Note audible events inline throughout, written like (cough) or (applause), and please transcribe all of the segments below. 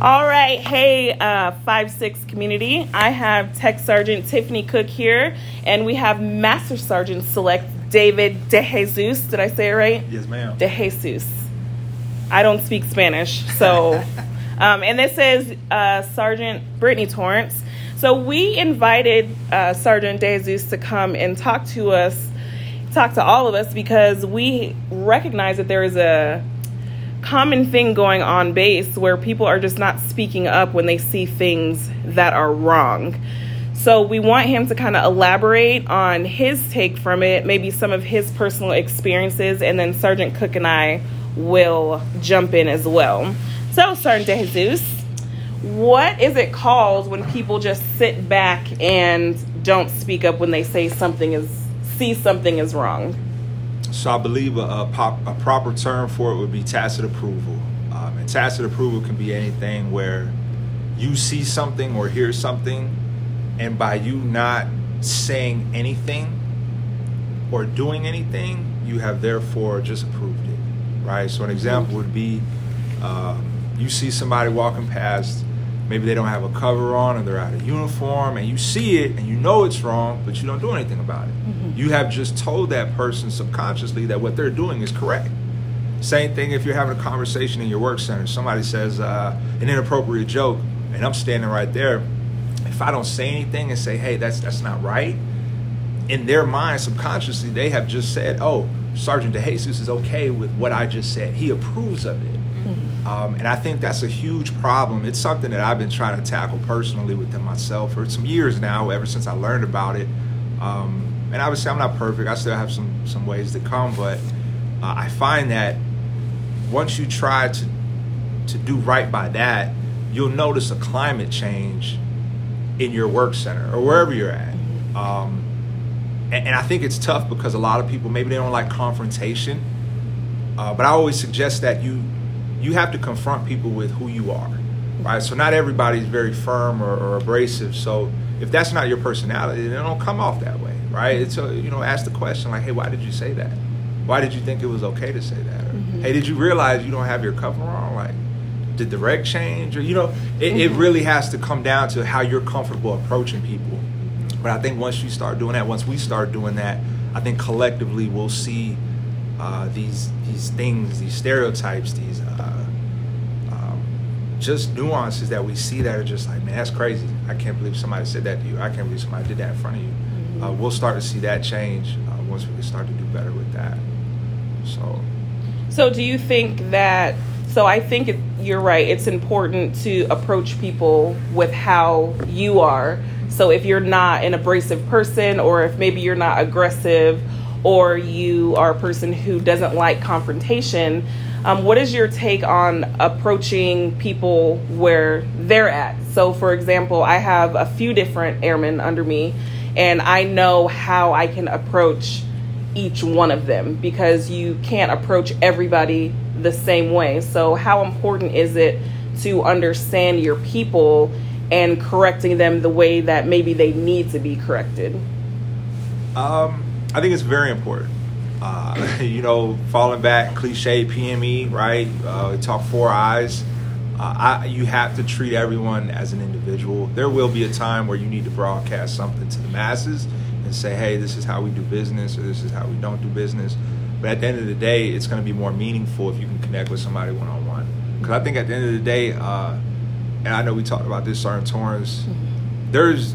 All right, hey, uh, five six community. I have Tech Sergeant Tiffany Cook here, and we have Master Sergeant Select David DeJesus. Did I say it right? Yes, ma'am. DeJesus. I don't speak Spanish, so. (laughs) um, and this is uh, Sergeant Brittany Torrance. So we invited uh, Sergeant DeJesus to come and talk to us, talk to all of us, because we recognize that there is a common thing going on base where people are just not speaking up when they see things that are wrong. So we want him to kind of elaborate on his take from it, maybe some of his personal experiences, and then Sergeant Cook and I will jump in as well. So, Sergeant DeJesus, what is it called when people just sit back and don't speak up when they say something is see something is wrong? So I believe a, a, pop, a proper term for it would be tacit approval. Um, and tacit approval can be anything where you see something or hear something, and by you not saying anything or doing anything, you have therefore just approved it, right? So an example would be um, you see somebody walking past, maybe they don't have a cover on or they're out of uniform, and you see it and you know it's wrong, but you don't do anything about it. Mm-hmm. You have just told that person subconsciously that what they're doing is correct. Same thing if you're having a conversation in your work center. Somebody says uh, an inappropriate joke, and I'm standing right there. If I don't say anything and say, "Hey, that's that's not right," in their mind, subconsciously, they have just said, "Oh, Sergeant DeJesus is okay with what I just said. He approves of it." Mm-hmm. Um, and I think that's a huge problem. It's something that I've been trying to tackle personally within myself for some years now, ever since I learned about it. Um, and obviously, I'm not perfect. I still have some some ways to come, but uh, I find that once you try to to do right by that, you'll notice a climate change in your work center or wherever you're at. Um, and, and, I think it's tough because a lot of people maybe they don't like confrontation. Uh, but I always suggest that you you have to confront people with who you are, right? So not everybody's very firm or, or abrasive. So if that's not your personality, then don't come off that way, right? It's a, you know, ask the question like, hey, why did you say that? Why did you think it was okay to say that? Or, mm-hmm. Hey, did you realize you don't have your cover on? Like, did the reg change? Or you know, it, mm-hmm. it really has to come down to how you're comfortable approaching people. But I think once you start doing that, once we start doing that, I think collectively we'll see uh, these these things, these stereotypes, these uh, um, just nuances that we see that are just like, man, that's crazy. I can't believe somebody said that to you. I can't believe somebody did that in front of you. Mm-hmm. Uh, we'll start to see that change uh, once we can start to do better with that. So, so do you think that? So I think it, you're right. It's important to approach people with how you are. So if you're not an abrasive person, or if maybe you're not aggressive or you are a person who doesn't like confrontation, um, what is your take on approaching people where they're at? So, for example, I have a few different airmen under me, and I know how I can approach each one of them because you can't approach everybody the same way. So, how important is it to understand your people and correcting them the way that maybe they need to be corrected? Um, I think it's very important. Uh, (laughs) you know, falling back, cliche PME, right? Uh, talk four eyes. Uh, I, you have to treat everyone as an individual. There will be a time where you need to broadcast something to the masses and say, hey, this is how we do business or this is how we don't do business. But at the end of the day, it's going to be more meaningful if you can connect with somebody one on one. Because I think at the end of the day, uh, and I know we talked about this, Sergeant Torrance, mm-hmm. there's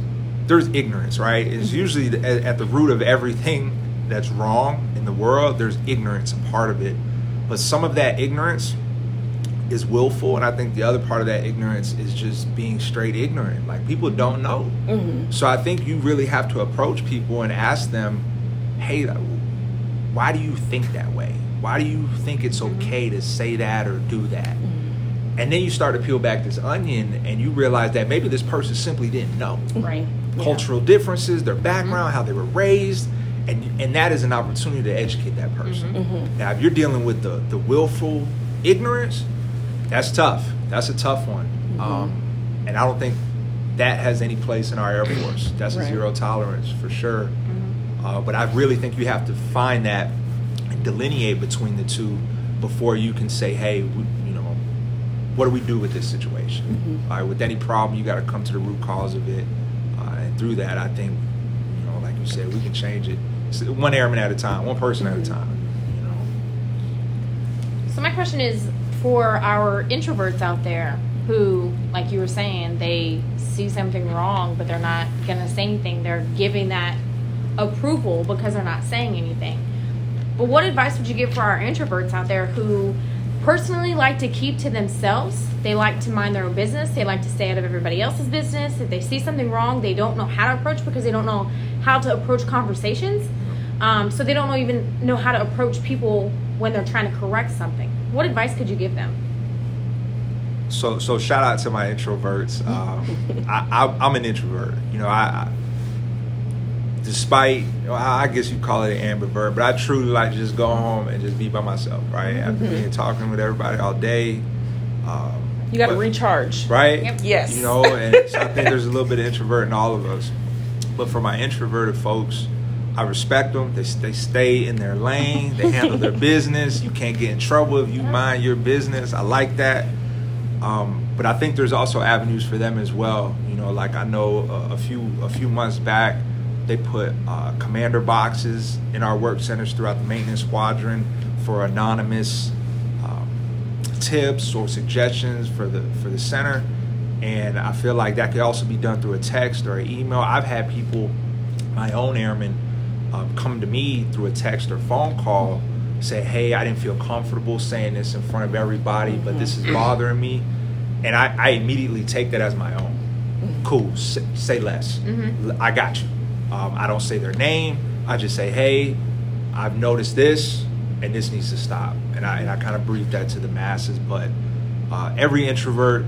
there's ignorance, right? It's usually at, at the root of everything that's wrong in the world. There's ignorance a part of it, but some of that ignorance is willful, and I think the other part of that ignorance is just being straight ignorant. Like people don't know, mm-hmm. so I think you really have to approach people and ask them, "Hey, why do you think that way? Why do you think it's mm-hmm. okay to say that or do that?" Mm-hmm. And then you start to peel back this onion, and you realize that maybe this person simply didn't know. Right cultural differences, their background, mm-hmm. how they were raised, and and that is an opportunity to educate that person. Mm-hmm. mm-hmm. Now, if you're dealing with the the willful ignorance, that's tough. That's a tough one, mm-hmm. um, and I don't think that has any place in our Air Force. That's right. a zero tolerance for sure. Mm-hmm. Uh, but I really think you have to find that and delineate between the two before you can say, hey, we, you know, what do we do with this situation? Mm-hmm. All right, with any problem, you got to come to the root cause of it, through that, I think, you know, like you said, we can change it one airman at a time, one person at a time. You know. So my question is for our introverts out there who, like you were saying, they see something wrong, but they're not gonna say anything. They're giving that approval because they're not saying anything. But what advice would you give for our introverts out there who personally like to keep to themselves? They like to mind their own business. They like to stay out of everybody else's business. If they see something wrong, they don't know how to approach because they don't know how to approach conversations. Um, so they don't know, even know how to approach people when they're trying to correct something. What advice could you give them? So, so shout out to my introverts. Um, (laughs) I, I, I'm an introvert. You know, I, I despite I guess you call it an ambivert, but I truly like to just go home and just be by myself, right? After being talking with everybody all day. Um, You got to recharge. right? Yep. Yes. You know, and so I think there's a little bit of introvert in all of us. But for my introverted folks, I respect them. They, they stay in their lane. They handle their (laughs) business. You can't get in trouble if you mind your business. I like that. Um, but I think there's also avenues for them as well. You know, like I know a, a few a few months back, they put uh, commander boxes in our work centers throughout the maintenance squadron for anonymous um, tips or suggestions for the for the center. And I feel like that could also be done through a text or an email. I've had people, my own airmen, um, come to me through a text or phone call, say, "Hey, I didn't feel comfortable saying this in front of everybody, but this is bothering me," and I, I immediately take that as my own. Cool, say, say less. Mhm. I got you. Um, I don't say their name. I just say, "Hey, I've noticed this, and this needs to stop." And I and I kind of brief that to the masses. But uh, every introvert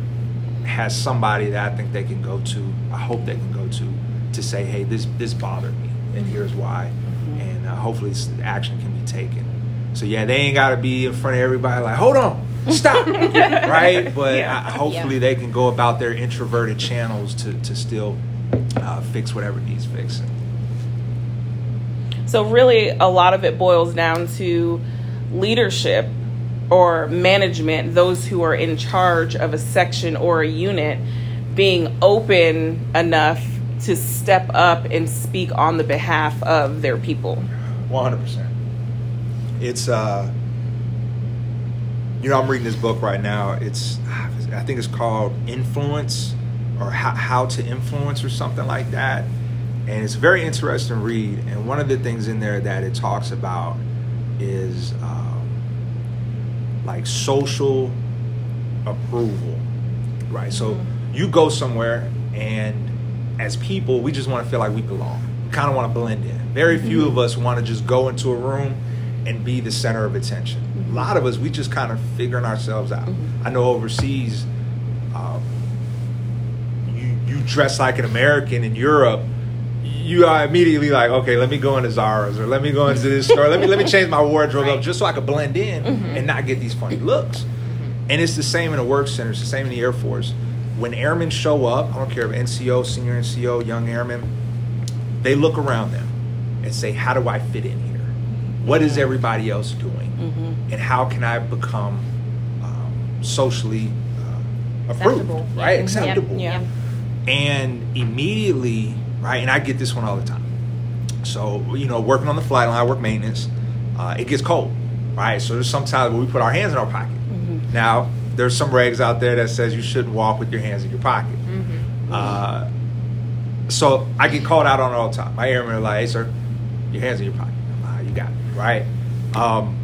has somebody that I think they can go to. I hope they can go to to say, "Hey, this this bothered me, and here's why," and uh, hopefully action can be taken. So yeah, they ain't got to be in front of everybody like, "Hold on, stop," (laughs) right? But Yeah. I, hopefully Yeah. they can go about their introverted channels to to still uh, fix whatever needs fixing. So really, a lot of it boils down to leadership or management, those who are in charge of a section or a unit, being open enough to step up and speak on the behalf of their people. One hundred percent. It's uh, you know, I'm reading this book right now. It's I think it's called Influence or how, how to Influence or something like that. And it's a very interesting read. And one of the things in there that it talks about is um, like social approval, right? So you go somewhere, and as people, we just want to feel like we belong. We kind of want to blend in. Very few of us want to just go into a room and be the center of attention. A lot of us, we just kind of figuring ourselves out. I know overseas, um, you dress like an American in Europe, you are immediately like, okay, let me go into Zara's or let me go into this store. Let me let me change my wardrobe up just so I can blend in mm-hmm. and not get these funny looks. Mm-hmm. And it's the same in a work center. It's the same in the Air Force. When airmen show up, I don't care if NCO, senior NCO, young airmen, they look around them and say, how do I fit in here? What is mm-hmm. everybody else doing? And how can I become um, socially uh, approved? Acceptable. Right? Acceptable. Yeah. And immediately, right, and I get this one all the time. So, you know, working on the flight line, I work maintenance, uh, it gets cold, right? So there's sometimes where we put our hands in our pocket. Now, there's some regs out there that says you shouldn't walk with your hands in your pocket. Uh, so I get called out on it all the time. My airmen are like, hey, sir, your hands in your pocket. I'm like, "Ah, you got it, right? Um,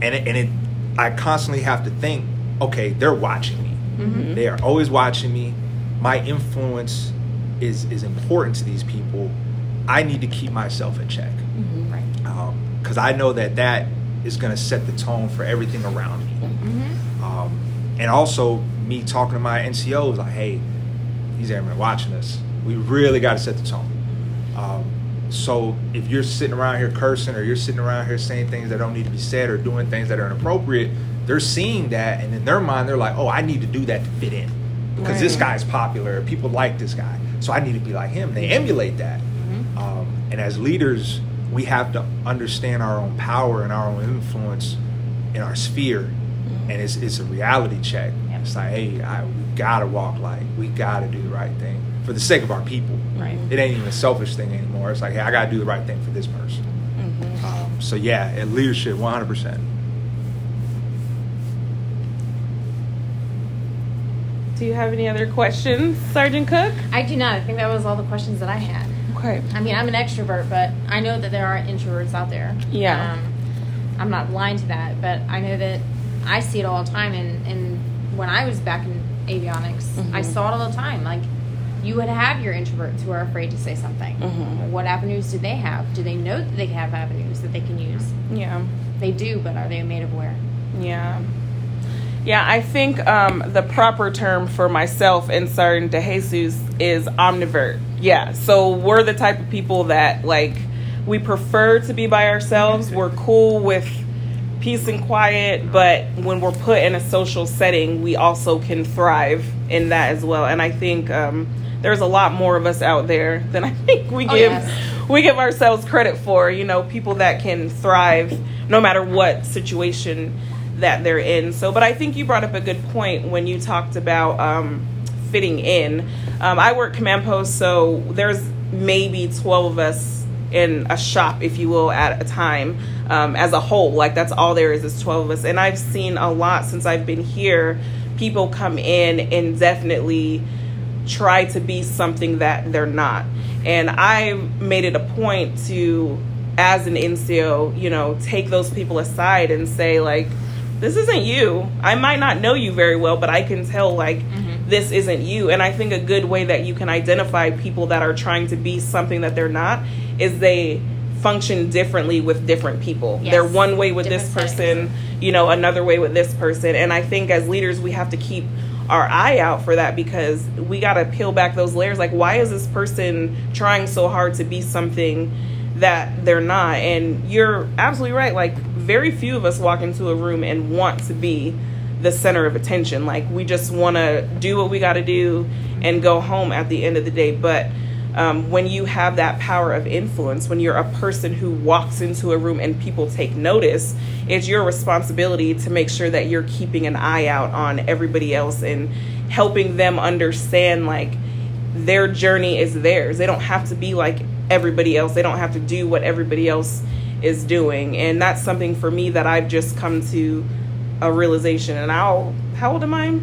and it, and it, I constantly have to think, okay, they're watching me. They are always watching me. My influence is is important to these people. I need to keep myself in check Right. because I know that that is going to set the tone for everything around me. Mm-hmm. Um, and also me talking to my NCOs like, hey, these airmen watching us. We really got to set the tone. Um, so if you're sitting around here cursing or you're sitting around here saying things that don't need to be said or doing things that are inappropriate, they're seeing that and in their mind they're like, oh, I need to do that to fit in because this Right. guy's popular. People like this guy, so I need to be like him. They emulate that. Um, and as leaders, we have to understand our own power and our own influence in our sphere, and it's, it's a reality check. Yep. It's like, hey, I, we gotta walk like we gotta do the right thing for the sake of our people. Right. It ain't even a selfish thing anymore. It's like, hey, I gotta do the right thing for this person. Mm-hmm. Um, so yeah, and leadership, one hundred percent. Do you have any other questions, Sergeant Cook? I do not. I think that was all the questions that I had. Okay. I mean, I'm an extrovert, but I know that there are introverts out there. Yeah. Um, I'm not blind to that, but I know that I see it all the time. And, and when I was back in avionics, I Mhm. saw it all the time. Like, you would have your introverts who are afraid to say something. Mhm. What avenues do they have? Do they know that they have avenues that they can use? Yeah. They do, but are they made aware? Yeah. Yeah, I think um, the proper term for myself and Sergeant DeJesus is omnivert. Yeah, so we're the type of people that, like, we prefer to be by ourselves. We're cool with peace and quiet, but when we're put in a social setting, we also can thrive in that as well. And I think um, there's a lot more of us out there than (laughs) I think we Oh, give yes. we give ourselves credit for. You know, people that can thrive no matter what situation that they're in. So, but I think you brought up a good point when you talked about um, fitting in. Um, I work command post, so there's maybe 12 of us in a shop, if you will, at a time um, as a whole. Like that's all there is is 12 of us. And I've seen a lot since I've been here. People come in and definitely try to be something that they're not. And I made it a point to, as an NCO, you know, take those people aside and say, like, this isn't you. I might not know you very well, but I can tell, like, mm-hmm. this isn't you. And I think a good way that you can identify people that are trying to be something that they're not is they function differently with different people. Yes. They're one way with this Different person, you know, another way with this person. And I think as leaders, we have to keep our eye out for that because we got to peel back those layers. Like, why is this person trying so hard to be something that they're not? And you're absolutely right. Like, very few of us walk into a room and want to be the center of attention. Like, we just want to do what we got to do and go home at the end of the day. But um, when you have that power of influence, when you're a person who walks into a room and people take notice, it's your responsibility to make sure that you're keeping an eye out on everybody else and helping them understand like their journey is theirs. They don't have to be like everybody else, they don't have to do what everybody else is doing. And that's something for me that I've just come to a realization. And I'll, how old am I?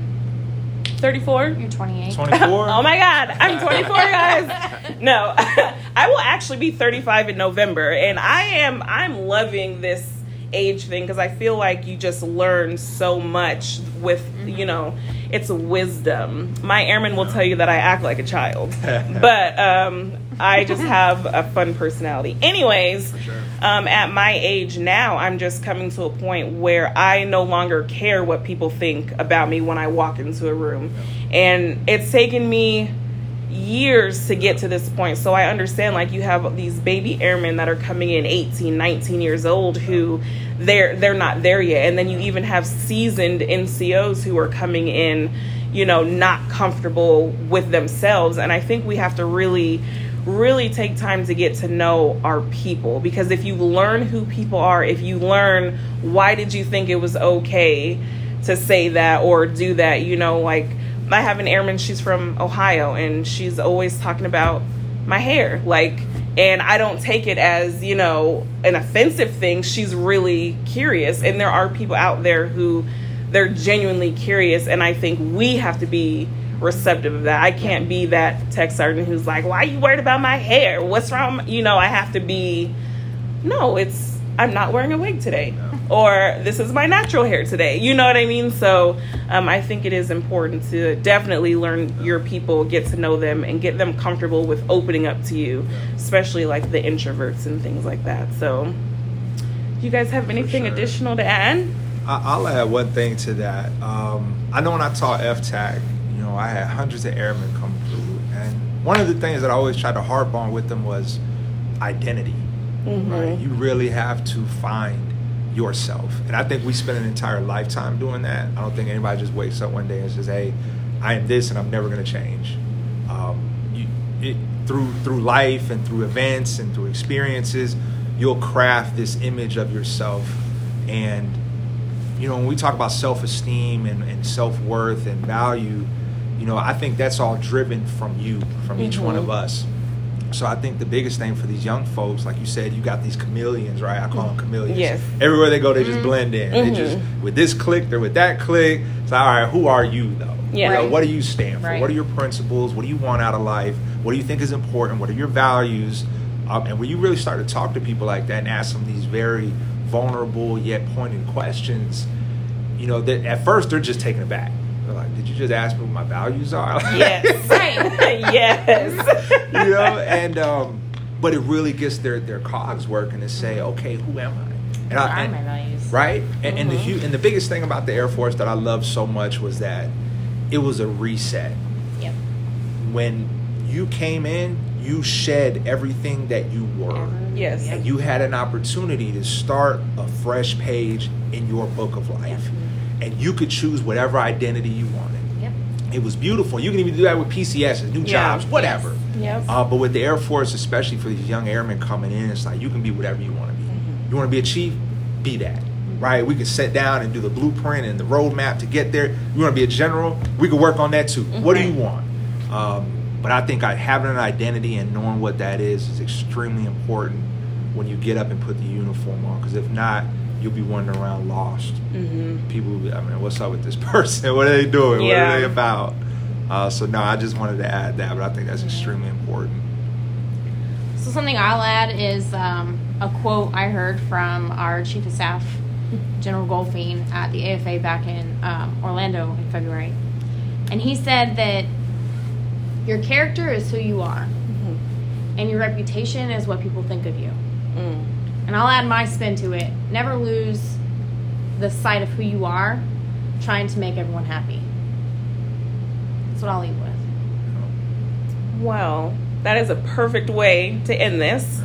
34? You're 28. 24? (laughs) oh my god, I'm 24, guys. No, (laughs) I will actually be 35 in November, and I am I'm loving this age thing because I feel like you just learn so much with you know it's wisdom. My airman will tell you that I act like a child, (laughs) but um, I just have a fun personality. Anyways, sure. um, at my age now, I'm just coming to a point where I no longer care what people think about me when I walk into a room. And it's taken me years to get to this point. So I understand like you have these baby airmen that are coming in 18, 19 years old who they're they're not there yet. And then you even have seasoned NCOs who are coming in, you know, not comfortable with themselves. And I think we have to really really take time to get to know our people because if you learn who people are, if you learn why did you think it was okay to say that or do that, you know, like I have an airman, she's from Ohio and she's always talking about my hair. Like and I don't take it as, you know, an offensive thing. She's really curious and there are people out there who they're genuinely curious and I think we have to be receptive of that. I can't be that tech sergeant who's like, "Why are you worried about my hair? What's wrong?" You know, I have to be. No, it's I'm not wearing a wig today, or this is my natural hair today. You know what I mean? So, um, I think it is important to definitely learn your people, get to know them, and get them comfortable with opening up to you, especially like the introverts and things like that. So, do you guys have anything sure. additional to add? I- I'll add one thing to that. Um, I know when I taught FTAC, you know, I had hundreds of airmen come through, and one of the things that I always tried to harp on with them was identity. Mm-hmm. Right? You really have to find yourself, and I think we spend an entire lifetime doing that. I don't think anybody just wakes up one day and says, "Hey, I am this, and I'm never going to change." Um, you, it, through through life and through events and through experiences, you'll craft this image of yourself, and you know, when we talk about self esteem and, and self worth and value, you know, I think that's all driven from you, from each one of Mhm. us. So I think the biggest thing for these young folks, like you said, you got these chameleons, right? I call them chameleons. Yes. Everywhere they go, they just blend in. They just with this click, they're with that click. So all right, who are you though? Yeah. Know, Right. what do you stand for? Right. What are your principles? What do you want out of life? What do you think is important? What are your values? Um, and when you really start to talk to people like that and ask them these very vulnerable yet pointed questions, you know, that at first they're just taken aback. They're like, "Did you just ask me what my values are?" (laughs) Yes. Right. (laughs) yes. you know, and um, but it really gets their their cogs working to say, okay, who am I? And What are and- my values? right? And, and the Mhm. hu- and the biggest thing about the Air Force that I loved so much was that it was a reset. Yep. When you came in, you shed everything that you were. Yes. And you had an opportunity to start a fresh page in your book of life. And you could choose whatever identity you wanted. Yep. It was beautiful. You can even do that with PCSs, new Yeah. jobs, whatever. Yep. Uh, but with the Air Force, especially for these young airmen coming in, it's like you can be whatever you want to be. Mm-hmm. You want to be a chief, be that. Right? We can sit down and do the blueprint and the roadmap to get there. You want to be a general, we can work on that too. What do you want? Um, but I think I, having an identity and knowing what that is is extremely important when you get up and put the uniform on. Because if not, you'll be wandering around lost. Mm-hmm. People, will be, I mean, what's up with this (laughs) person? What are they doing? What are they about? Uh, so no, I just wanted to add that, but I think that's extremely important. So something I'll add is um, a quote I heard from our chief of staff, General Goldfein, at the AFA back in um, Orlando in February, and he said that your character is who you are, and your reputation is what people think of you. Mm. And I'll add my spin to it. Never lose the sight of who you are, trying to make everyone happy. That's what I'll leave with. Well, that is a perfect way to end this.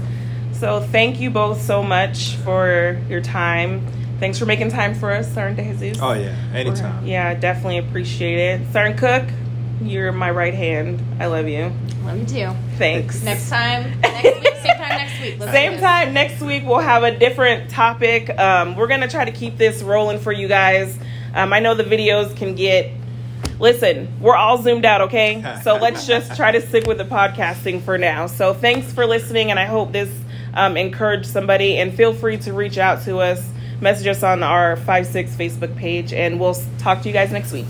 So thank you both so much for your time. Thanks for making time for us, Sergeant Jesus. Oh yeah, anytime. Yeah, definitely appreciate it. Sergeant Cook, you're my right hand. I love you. Love you too. Thanks. Next time, next week, same time next week. Let's Same time next week, we'll have a different topic. Um, we're going to try to keep this rolling for you guys. Um, I know the videos can get. Listen, we're all zoomed out, okay? So (laughs) let's just try to stick with the podcasting for now. So thanks for listening, and I hope this um, encouraged somebody. And feel free to reach out to us, message us on our 5 6 Facebook page, and we'll talk to you guys next week.